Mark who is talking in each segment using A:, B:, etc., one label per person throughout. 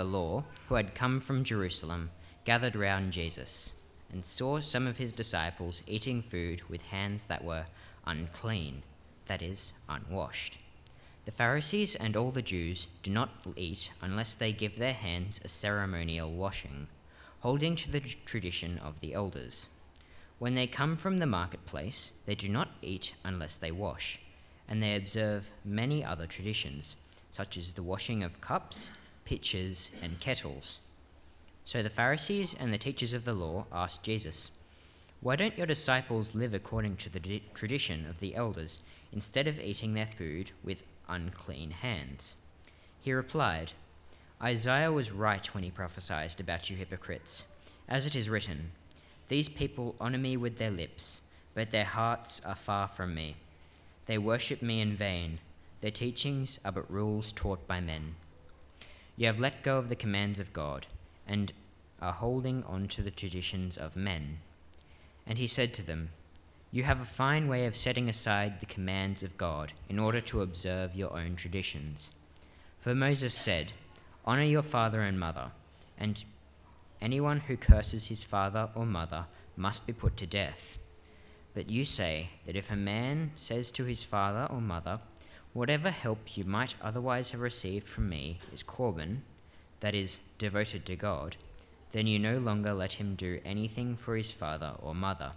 A: the law, who had come from Jerusalem, gathered round Jesus, and saw some of his disciples eating food with hands that were unclean, that is, unwashed. The Pharisees and all the Jews do not eat unless they give their hands a ceremonial washing, holding to the tradition of the elders. When they come from the marketplace, they do not eat unless they wash, and they observe many other traditions, such as the washing of cups, pitchers, and kettles. So the Pharisees and the teachers of the law asked Jesus, Why don't your disciples live according to the tradition of the elders, instead of eating their food with unclean hands? He replied, Isaiah was right when he prophesied about you hypocrites. As it is written, These people honor me with their lips, but their hearts are far from me. They worship me in vain. Their teachings are but rules taught by men. You have let go of the commands of God, and are holding on to the traditions of men. And he said to them, You have a fine way of setting aside the commands of God in order to observe your own traditions. For Moses said, Honor your father and mother, and anyone who curses his father or mother must be put to death. But you say that if a man says to his father or mother, Whatever help you might otherwise have received from me is Corban, that is, devoted to God, then you no longer let him do anything for his father or mother.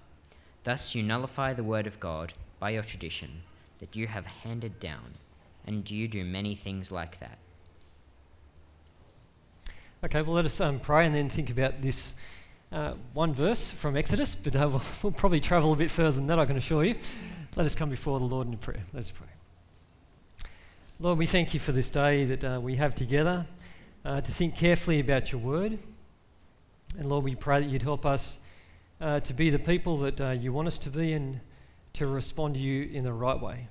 A: Thus you nullify the word of God by your tradition that you have handed down, and you do many things like that.
B: Okay, well, let us um, pray and then think about this uh, one verse from Exodus, but uh, we'll, we'll, probably travel a bit further than that, I can assure you. Let us come before the Lord in prayer. Let's pray. Lord, we thank you for this day that uh, we have together uh, to think carefully about your word. And Lord, we pray that you'd help us uh, to be the people that uh, you want us to be and to respond to you in the right way.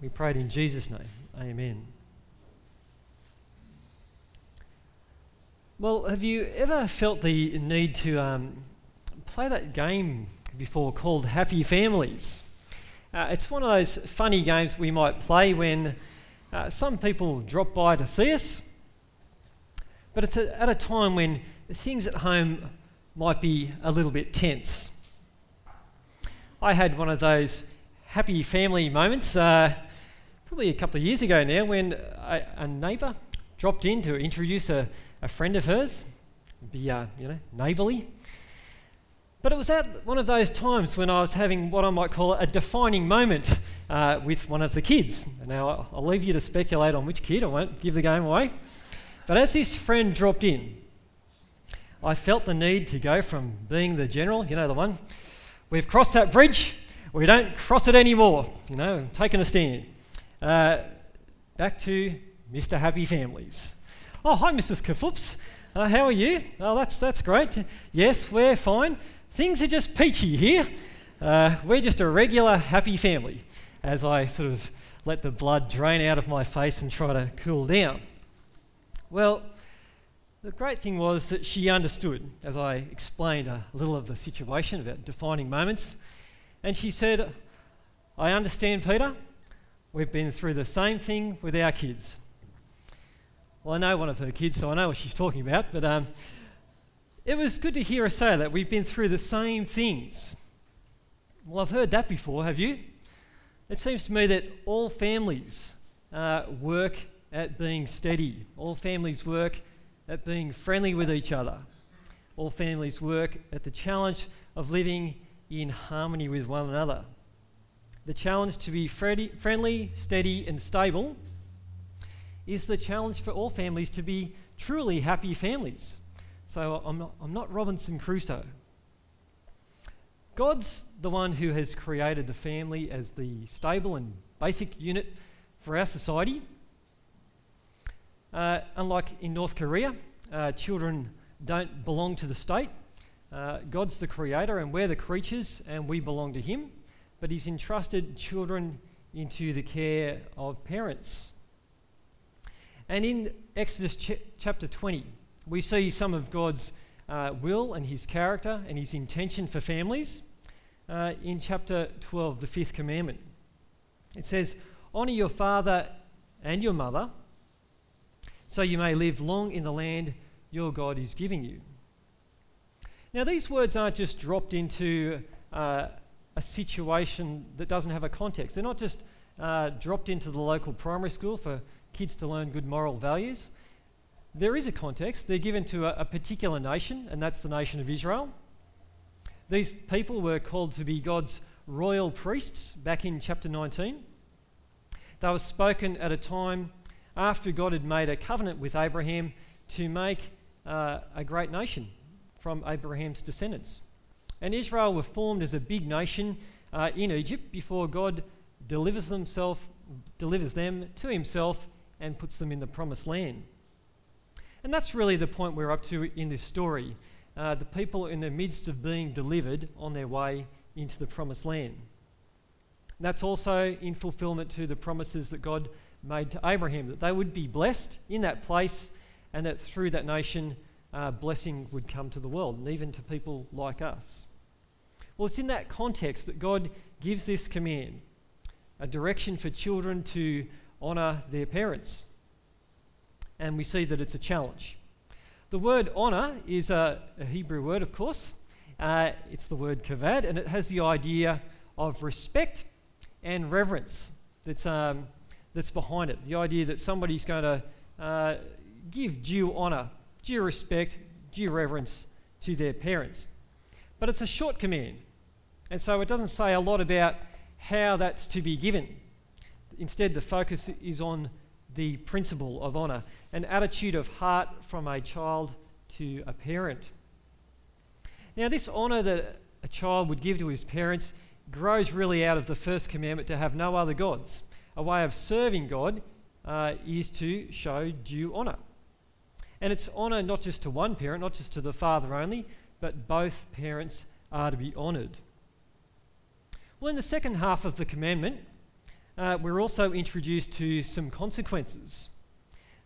B: We pray it in Jesus' name. Amen. Well, have you ever felt the need to um, play that game before called Happy Families? Uh, it's one of those funny games we might play when uh, some people drop by to see us, but it's a, at a time when things at home might be a little bit tense. I had one of those happy family moments uh, probably a couple of years ago now when a, neighbour dropped in to introduce a, a friend of hers, be uh, you know neighbourly. But it was at one of those times when I was having what I might call a defining moment uh, with one of the kids. Now I'll leave you to speculate on which kid. I won't give the game away. But as this friend dropped in, I felt the need to go from being the general, you know the one, we've crossed that bridge, we don't cross it anymore, you know, taking a stand, uh, back to Mr. Happy Families. Oh, hi, Mrs. Kafoops. Uh, how are you? Oh, that's, that's great. Yes, we're fine. Things are just peachy here. Uh, we're just a regular happy family as I sort of let the blood drain out of my face and try to cool down. Well, the great thing was that she understood as I explained a little of the situation about defining moments. And she said, I understand, Peter. We've been through the same thing with our kids. Well, I know one of her kids, so I know what she's talking about, but um, it was good to hear her say that. We've been through the same things. Well, I've heard that before, have you? It seems to me that all families uh, work at being steady, all families work at being friendly with each other, all families work at the challenge of living in harmony with one another. The challenge to be friendly, steady, and stable is the challenge for all families to be truly happy families. So I'm not, I'm not Robinson Crusoe. God's the one who has created the family as the stable and basic unit for our society. Uh, unlike in North Korea, uh, children don't belong to the state. Uh, God's the creator and we're the creatures and we belong to Him. But He's entrusted children into the care of parents. And in Exodus ch- chapter 20, we see some of God's uh, will and his character and his intention for families. Uh, in chapter 12, the fifth commandment, it says, Honour your father and your mother, so you may live long in the land your God is giving you. Now, these words aren't just dropped into uh, a situation that doesn't have a context. They're not just uh, dropped into the local primary school for kids to learn good moral values. There is a context. They're given to a, a particular nation, and that's the nation of Israel. These people were called to be God's royal priests back in chapter 19. They were spoken at a time after God had made a covenant with Abraham to make uh, a great nation from Abraham's descendants. And Israel were formed as a big nation uh, in Egypt before God delivers, themself, delivers them to himself and puts them in the promised land. And that's really the point we're up to in this story. Uh, the people in the midst of being delivered on their way into the promised land. That's also in fulfillment to the promises that God made to Abraham that they would be blessed in that place and that through that nation, uh, blessing would come to the world and even to people like us. Well, it's in that context that God gives this command a direction for children to honour their parents. And we see that it's a challenge. The word honour is a, a, Hebrew word, of course. Uh, it's the word kavod, and it has the idea of respect and reverence that's, um, that's behind it. The idea that somebody's going to uh, give due honour, due respect, due reverence to their parents. But it's a short command, and so it doesn't say a lot about how that's to be given. Instead, the focus is on the principle of honour, an attitude of heart from a child to a parent. Now, this honour that a child would give to his parents grows really out of the first commandment to have no other gods. A way of serving God uh, is to show due honour. And it's honour not just to one parent, not just to the father only, but both parents are to be honoured. Well, in the second half of the commandment, uh, we're also introduced to some consequences.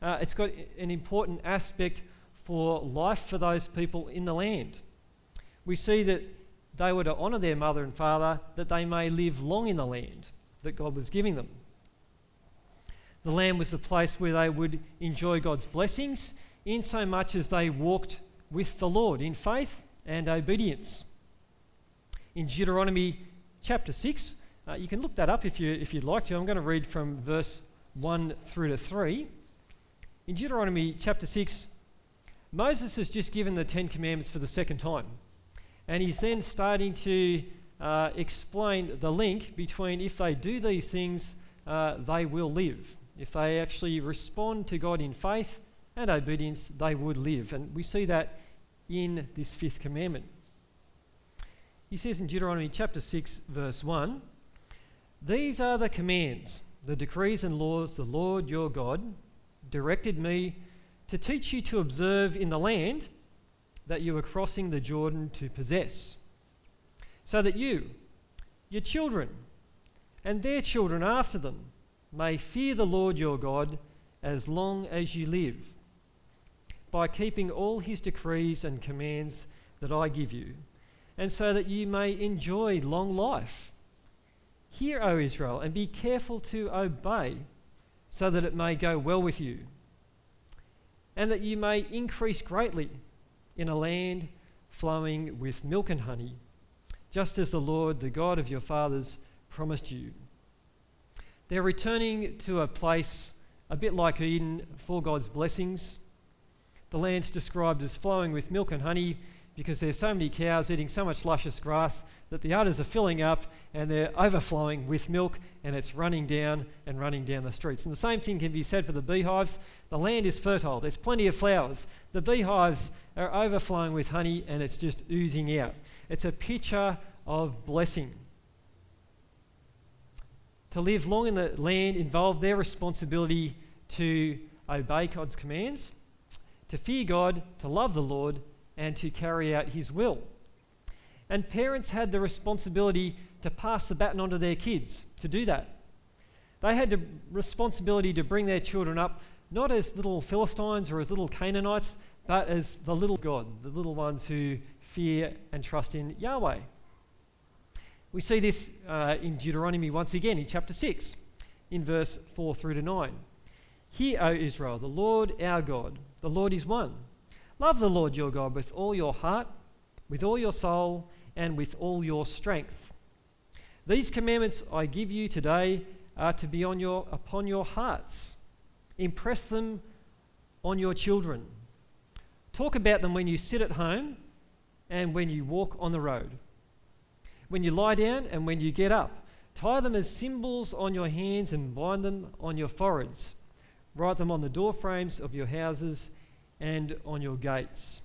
B: Uh, it's got an important aspect for life for those people in the land. We see that they were to honour their mother and father that they may live long in the land that God was giving them. The land was the place where they would enjoy God's blessings in so much as they walked with the Lord in faith and obedience. In Deuteronomy chapter 6, uh, you can look that up if, you, if you'd like to. I'm going to read from verse 1 through to 3. In Deuteronomy chapter 6, Moses has just given the Ten Commandments for the second time. And he's then starting to uh, explain the link between if they do these things, uh, they will live. If they actually respond to God in faith and obedience, they would live. And we see that in this fifth commandment. He says in Deuteronomy chapter 6, verse 1 These are the commands, the decrees and laws the Lord your God directed me to teach you to observe in the land that you are crossing the Jordan to possess, so that you, your children, and their children after them may fear the Lord your God as long as you live, by keeping all his decrees and commands that I give you, and so that you may enjoy long life. Hear, O Israel, and be careful to obey, so that it may go well with you, and that you may increase greatly in a land flowing with milk and honey, just as the Lord, the God of your fathers, promised you. They're returning to a place a bit like Eden for God's blessings. The land's described as flowing with milk and honey, because there's so many cows eating so much luscious grass that the udders are filling up and they're overflowing with milk and it's running down and running down the streets. And the same thing can be said for the beehives. The land is fertile, there's plenty of flowers. The beehives are overflowing with honey and it's just oozing out. It's a picture of blessing. To live long in the land involved their responsibility to obey God's commands, to fear God, to love the Lord, and to carry out his will. And parents had the responsibility to pass the baton on to their kids to do that. They had the responsibility to bring their children up not as little Philistines or as little Canaanites, but as the little God, the little ones who fear and trust in Yahweh. We see this uh, in Deuteronomy once again in chapter 6, in verse 4 through to 9. Hear, O Israel, the Lord our God, the Lord is one. Love the Lord your God with all your heart, with all your soul, and with all your strength. These commandments I give you today are to be on your, upon your hearts. Impress them on your children. Talk about them when you sit at home and when you walk on the road, when you lie down and when you get up. Tie them as symbols on your hands and bind them on your foreheads. Write them on the door frames of your houses and on your gates.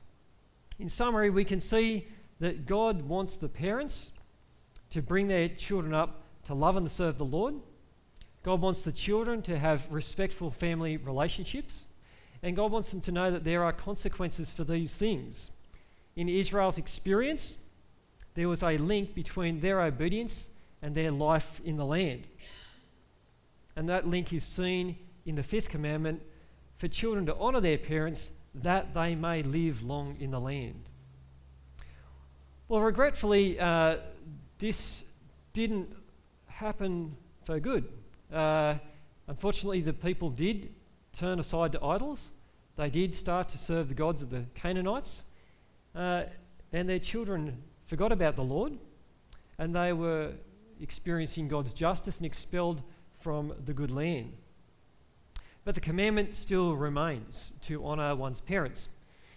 B: In summary, we can see that God wants the parents to bring their children up to love and serve the Lord. God wants the children to have respectful family relationships. And God wants them to know that there are consequences for these things. In Israel's experience, there was a link between their obedience and their life in the land. And that link is seen in the fifth commandment for children to honour their parents that they may live long in the land. Well, regretfully, uh, this didn't happen for good. Uh, unfortunately, the people did turn aside to idols. They did start to serve the gods of the Canaanites, uh, and their children forgot about the Lord, and they were experiencing God's justice and expelled from the good land. But the commandment still remains to honour one's parents.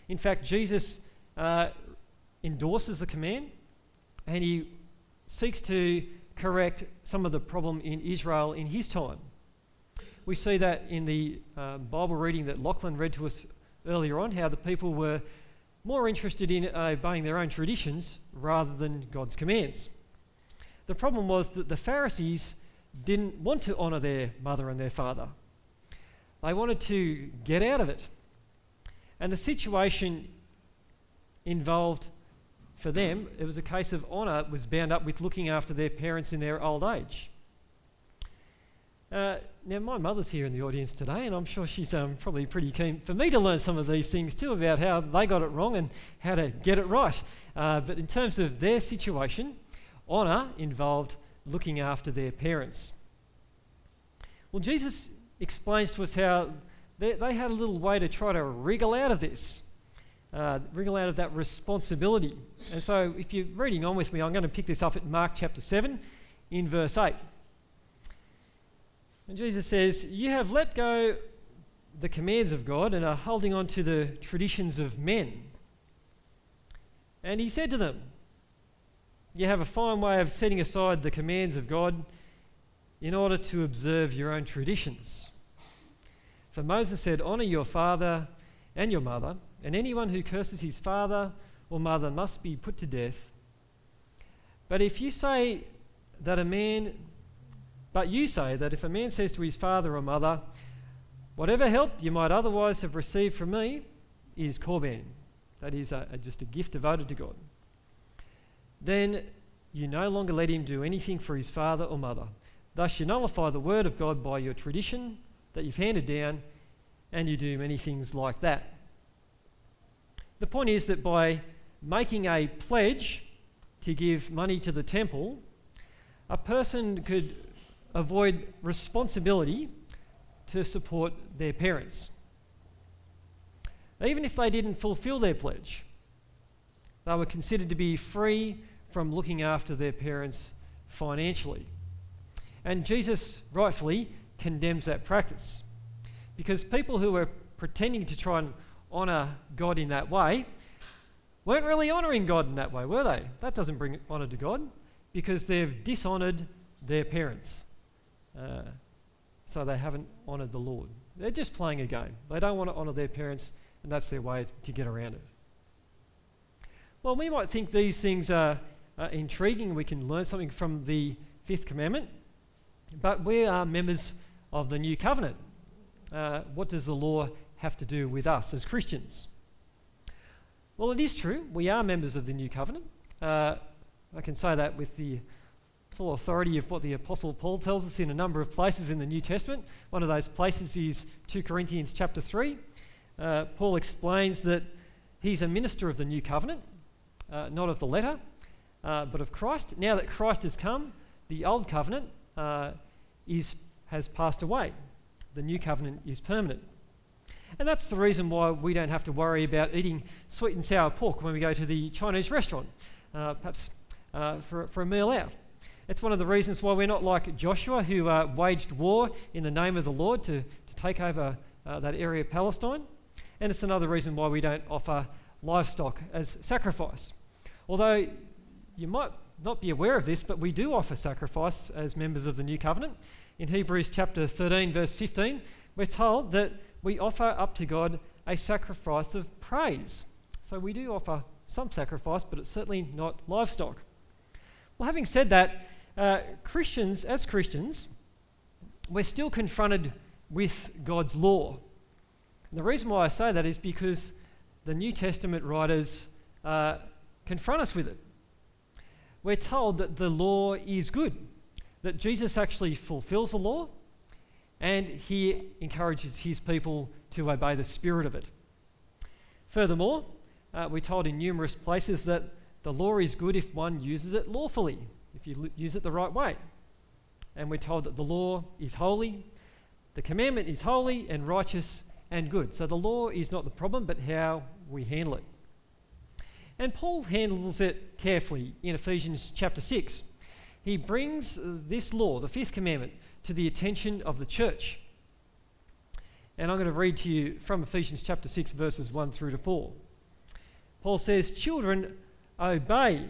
B: In fact, Jesus uh, endorses the command and he seeks to correct some of the problem in Israel in his time. We see that in the uh, Bible reading that Lachlan read to us earlier on, how the people were more interested in obeying their own traditions rather than God's commands. The problem was that the Pharisees didn't want to honour their mother and their father. They wanted to get out of it. And the situation involved for them, it was a case of honour was bound up with looking after their parents in their old age. Uh, now, my mother's here in the audience today, and I'm sure she's um, probably pretty keen for me to learn some of these things too about how they got it wrong and how to get it right. Uh, but in terms of their situation, honour involved looking after their parents. Well, Jesus explains to us how they, they had a little way to try to wriggle out of this, uh, wriggle out of that responsibility. And so, if you're reading on with me, I'm going to pick this up at Mark chapter 7 in verse 8. And Jesus says, You have let go the commands of God and are holding on to the traditions of men. And he said to them, You have a fine way of setting aside the commands of God in order to observe your own traditions. For Moses said, Honour your father and your mother, and anyone who curses his father or mother must be put to death. But if you say that a man, but you say that if a man says to his father or mother, Whatever help you might otherwise have received from me is korban, that is a, a, just a gift devoted to God, then you no longer let him do anything for his father or mother Thus, you nullify the word of God by your tradition that you've handed down, and you do many things like that. The point is that by making a pledge to give money to the temple, a person could avoid responsibility to support their parents. Even if they didn't fulfill their pledge, they were considered to be free from looking after their parents financially. And Jesus rightfully condemns that practice. Because people who were pretending to try and honour God in that way weren't really honouring God in that way, were they? That doesn't bring honour to God because they've dishonoured their parents. Uh, so they haven't honoured the Lord. They're just playing a game. They don't want to honour their parents, and that's their way to get around it. Well, we might think these things are, are intriguing. We can learn something from the fifth commandment. But we are members of the new covenant. Uh, what does the law have to do with us as Christians? Well, it is true. We are members of the new covenant. Uh, I can say that with the full authority of what the Apostle Paul tells us in a number of places in the New Testament. One of those places is 2 Corinthians chapter 3. Uh, Paul explains that he's a minister of the new covenant, uh, not of the letter, uh, but of Christ. Now that Christ has come, the old covenant uh, is, has passed away. the new covenant is permanent. And that's the reason why we don't have to worry about eating sweet and sour pork when we go to the Chinese restaurant, uh, perhaps uh, for, for a meal out. It's one of the reasons why we're not like Joshua, who uh, waged war in the name of the Lord to, to take over uh, that area of Palestine. And it's another reason why we don't offer livestock as sacrifice. Although you might not be aware of this, but we do offer sacrifice as members of the new covenant. In Hebrews chapter 13, verse 15, we're told that we offer up to God a sacrifice of praise. So we do offer some sacrifice, but it's certainly not livestock. Well, having said that, uh, Christians, as Christians, we're still confronted with God's law. And the reason why I say that is because the New Testament writers uh, confront us with it. We're told that the law is good, that Jesus actually fulfills the law, and he encourages his people to obey the spirit of it. Furthermore, uh, we're told in numerous places that the law is good if one uses it lawfully, if you l- use it the right way. And we're told that the law is holy, the commandment is holy and righteous and good. So the law is not the problem, but how we handle it. And Paul handles it carefully in Ephesians chapter 6. He brings this law, the fifth commandment, to the attention of the church. And I'm going to read to you from Ephesians chapter 6, verses 1 through to 4. Paul says, Children, obey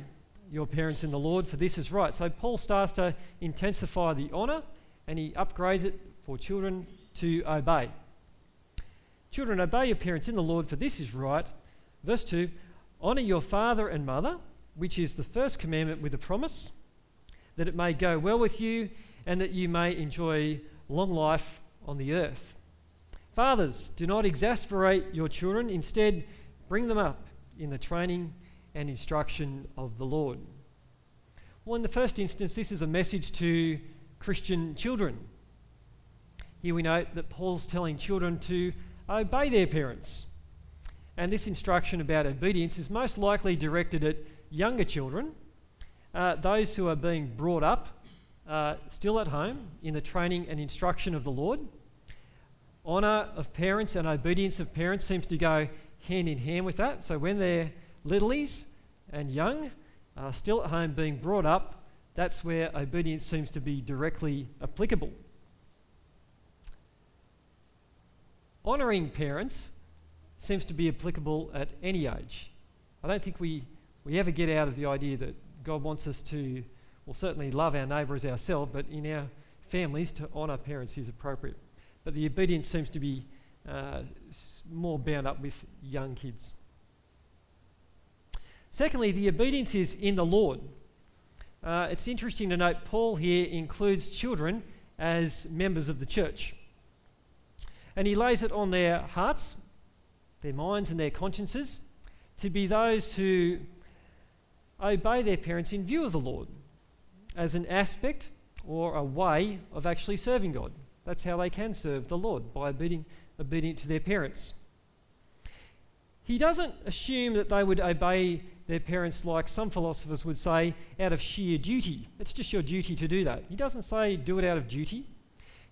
B: your parents in the Lord, for this is right. So Paul starts to intensify the honour and he upgrades it for children to obey. Children, obey your parents in the Lord, for this is right. Verse 2 Honour your father and mother, which is the first commandment with a promise, that it may go well with you and that you may enjoy long life on the earth. Fathers, do not exasperate your children, instead, bring them up in the training and instruction of the Lord. Well, in the first instance, this is a message to Christian children. Here we note that Paul's telling children to obey their parents. And this instruction about obedience is most likely directed at younger children, uh, those who are being brought up uh, still at home in the training and instruction of the Lord. Honour of parents and obedience of parents seems to go hand in hand with that. So when they're littlies and young, uh, still at home being brought up, that's where obedience seems to be directly applicable. Honouring parents seems to be applicable at any age. I don't think we, we ever get out of the idea that God wants us to We'll certainly love our neighbour as ourselves, but in our families, to honour parents is appropriate. But the obedience seems to be uh, more bound up with young kids. Secondly, the obedience is in the Lord. Uh, it's interesting to note Paul here includes children as members of the church. And he lays it on their hearts, their minds, and their consciences to be those who obey their parents in view of the Lord as an aspect or a way of actually serving God. That's how they can serve the Lord, by being obedient to their parents. He doesn't assume that they would obey their parents like some philosophers would say out of sheer duty. It's just your duty to do that. He doesn't say do it out of duty.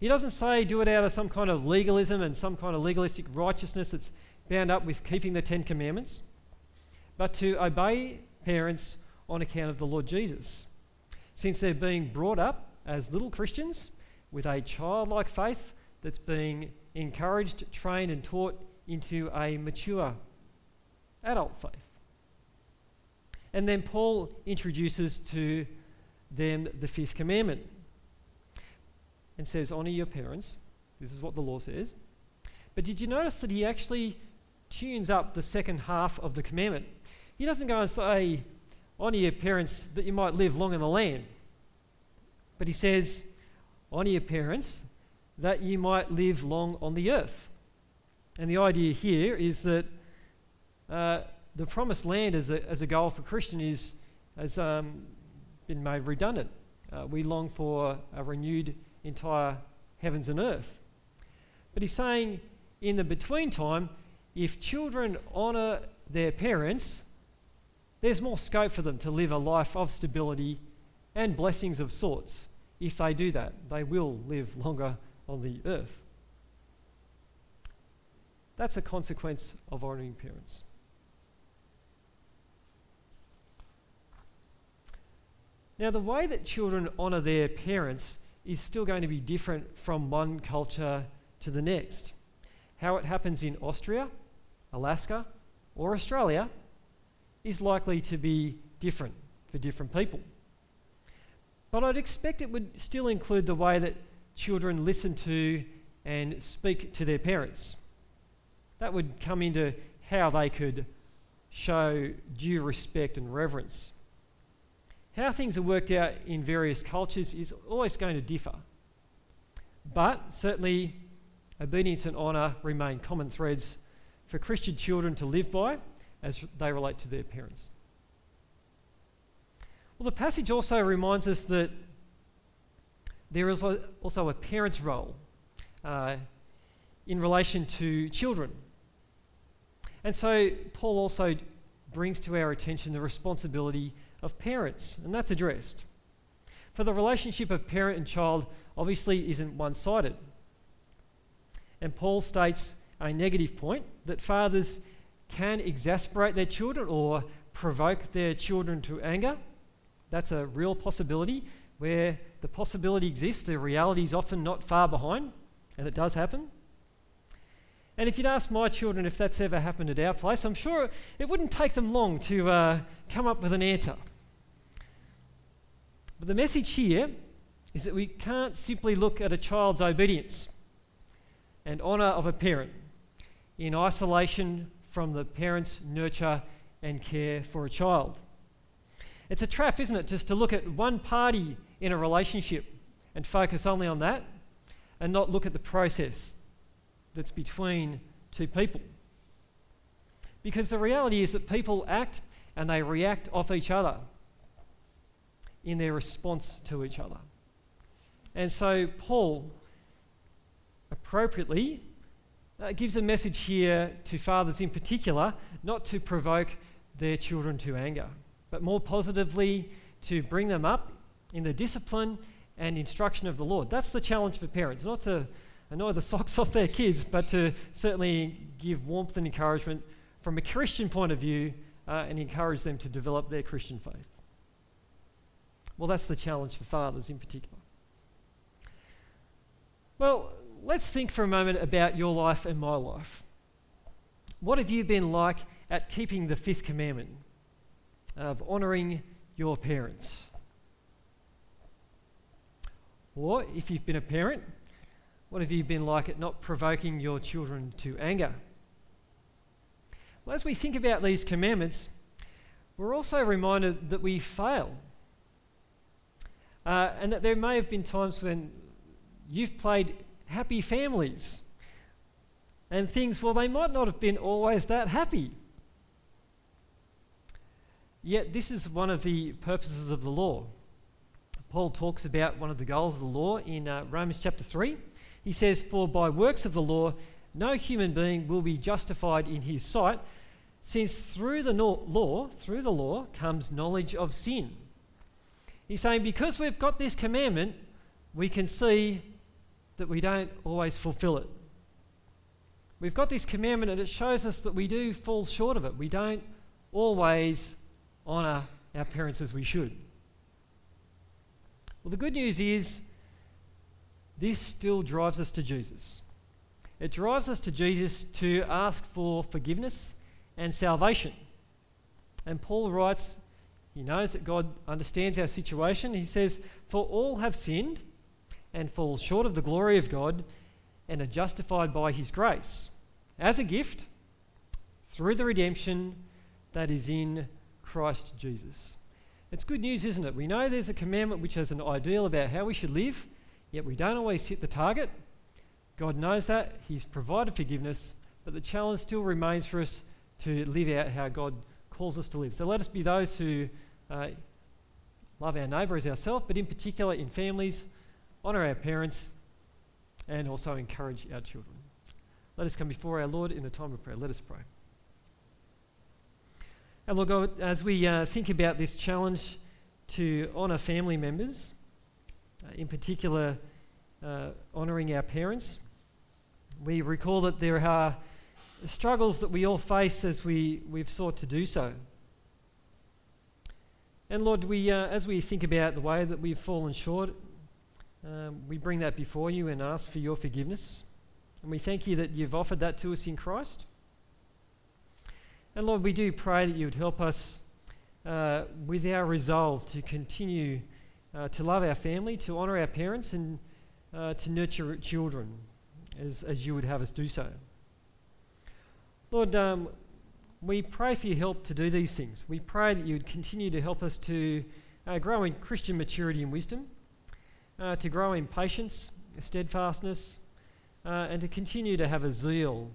B: He doesn't say do it out of some kind of legalism and some kind of legalistic righteousness that's bound up with keeping the Ten Commandments, but to obey parents on account of the Lord Jesus since they're being brought up as little Christians with a childlike faith that's being encouraged, trained, and taught into a mature adult faith. And then Paul introduces to them the fifth commandment and says, Honour your parents. This is what the law says. But did you notice that he actually tunes up the second half of the commandment? He doesn't go and say, honour your parents that you might live long in the land. But he says, honour your parents that you might live long on the earth. And the idea here is that uh, the promised land as a, as a goal for Christian is, has um, been made redundant. Uh, we long for a renewed entire heavens and earth. But he's saying in the between time, if children honour their parents, there's more scope for them to live a life of stability and blessings of sorts. If they do that, they will live longer on the earth. That's a consequence of honouring parents. Now, the way that children honour their parents is still going to be different from one culture to the next. How it happens in Austria, Alaska, or Australia is likely to be different for different people. But I'd expect it would still include the way that children listen to and speak to their parents. That would come into how they could show due respect and reverence. How things are worked out in various cultures is always going to differ. But certainly, obedience and honour remain common threads for Christian children to live by as they relate to their parents. Well, the passage also reminds us that there is also a parent's role uh, in relation to children. And so, Paul also brings to our attention the responsibility of parents, and that's addressed. For the relationship of parent and child obviously isn't one sided. And Paul states a negative point that fathers can exasperate their children or provoke their children to anger. That's a real possibility. Where the possibility exists, the reality is often not far behind, and it does happen. And if you'd ask my children if that's ever happened at our place, I'm sure it wouldn't take them long to uh, come up with an answer. But the message here is that we can't simply look at a child's obedience and honour of a parent in isolation from the parent's nurture and care for a child. It's a trap, isn't it, just to look at one party in a relationship and focus only on that and not look at the process that's between two people. Because the reality is that people act and they react off each other in their response to each other. And so, Paul appropriately uh, gives a message here to fathers in particular not to provoke their children to anger, but more positively to bring them up in the discipline and instruction of the Lord. That's the challenge for parents, not to annoy the socks off their kids, but to certainly give warmth and encouragement from a Christian point of view uh, and encourage them to develop their Christian faith. Well, that's the challenge for fathers in particular. Well, let's think for a moment about your life and my life. What have you been like at keeping the fifth commandment of honouring your parents? Or if you've been a parent, what have you been like at not provoking your children to anger? Well, as we think about these commandments, we're also reminded that we fail. Uh, and that there may have been times when you've played happy families and things, well, they might not have been always that happy. Yet, this is one of the purposes of the law. Paul talks about one of the goals of the law in uh, Romans chapter 3. He says, For by works of the law, no human being will be justified in his sight, since through the no- law, through the law, comes knowledge of sin. He's saying because we've got this commandment, we can see that we don't always fulfill it. We've got this commandment and it shows us that we do fall short of it. We don't always honour our parents as we should. Well, the good news is this still drives us to Jesus. It drives us to Jesus to ask for forgiveness and salvation. And Paul writes he knows that God understands our situation. He says, For all have sinned and fall short of the glory of God and are justified by his grace as a gift through the redemption that is in Christ Jesus. It's good news, isn't it? We know there's a commandment which has an ideal about how we should live, yet we don't always hit the target. God knows that. He's provided forgiveness, but the challenge still remains for us to live out how God calls us to live. So let us be those who uh, love our neighbour as ourselves, but in particular in families, honour our parents, and also encourage our children. Let us come before our Lord in a time of prayer. Let us pray. And Lord God, as we uh, think about this challenge to honour family members, uh, in particular uh, honouring our parents, we recall that there are struggles that we all face as we, we've sought to do so. And Lord, we, uh, as we think about the way that we've fallen short, um, we bring that before you and ask for your forgiveness. And we thank you that you've offered that to us in Christ. And Lord, we do pray that you would help us uh, with our resolve to continue uh, to love our family, to honour our parents, and uh, to nurture children as, as you would have us do so. Lord, um, we pray for your help to do these things. We pray that you would continue to help us to uh, grow in Christian maturity and wisdom, uh, to grow in patience, steadfastness, uh, and to continue to have a zeal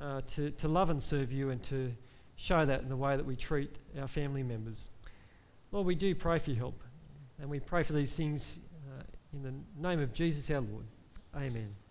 B: uh, to, to love and serve you and to show that in the way that we treat our family members. Lord, we do pray for your help, and we pray for these things uh, in the name of Jesus our Lord. Amen.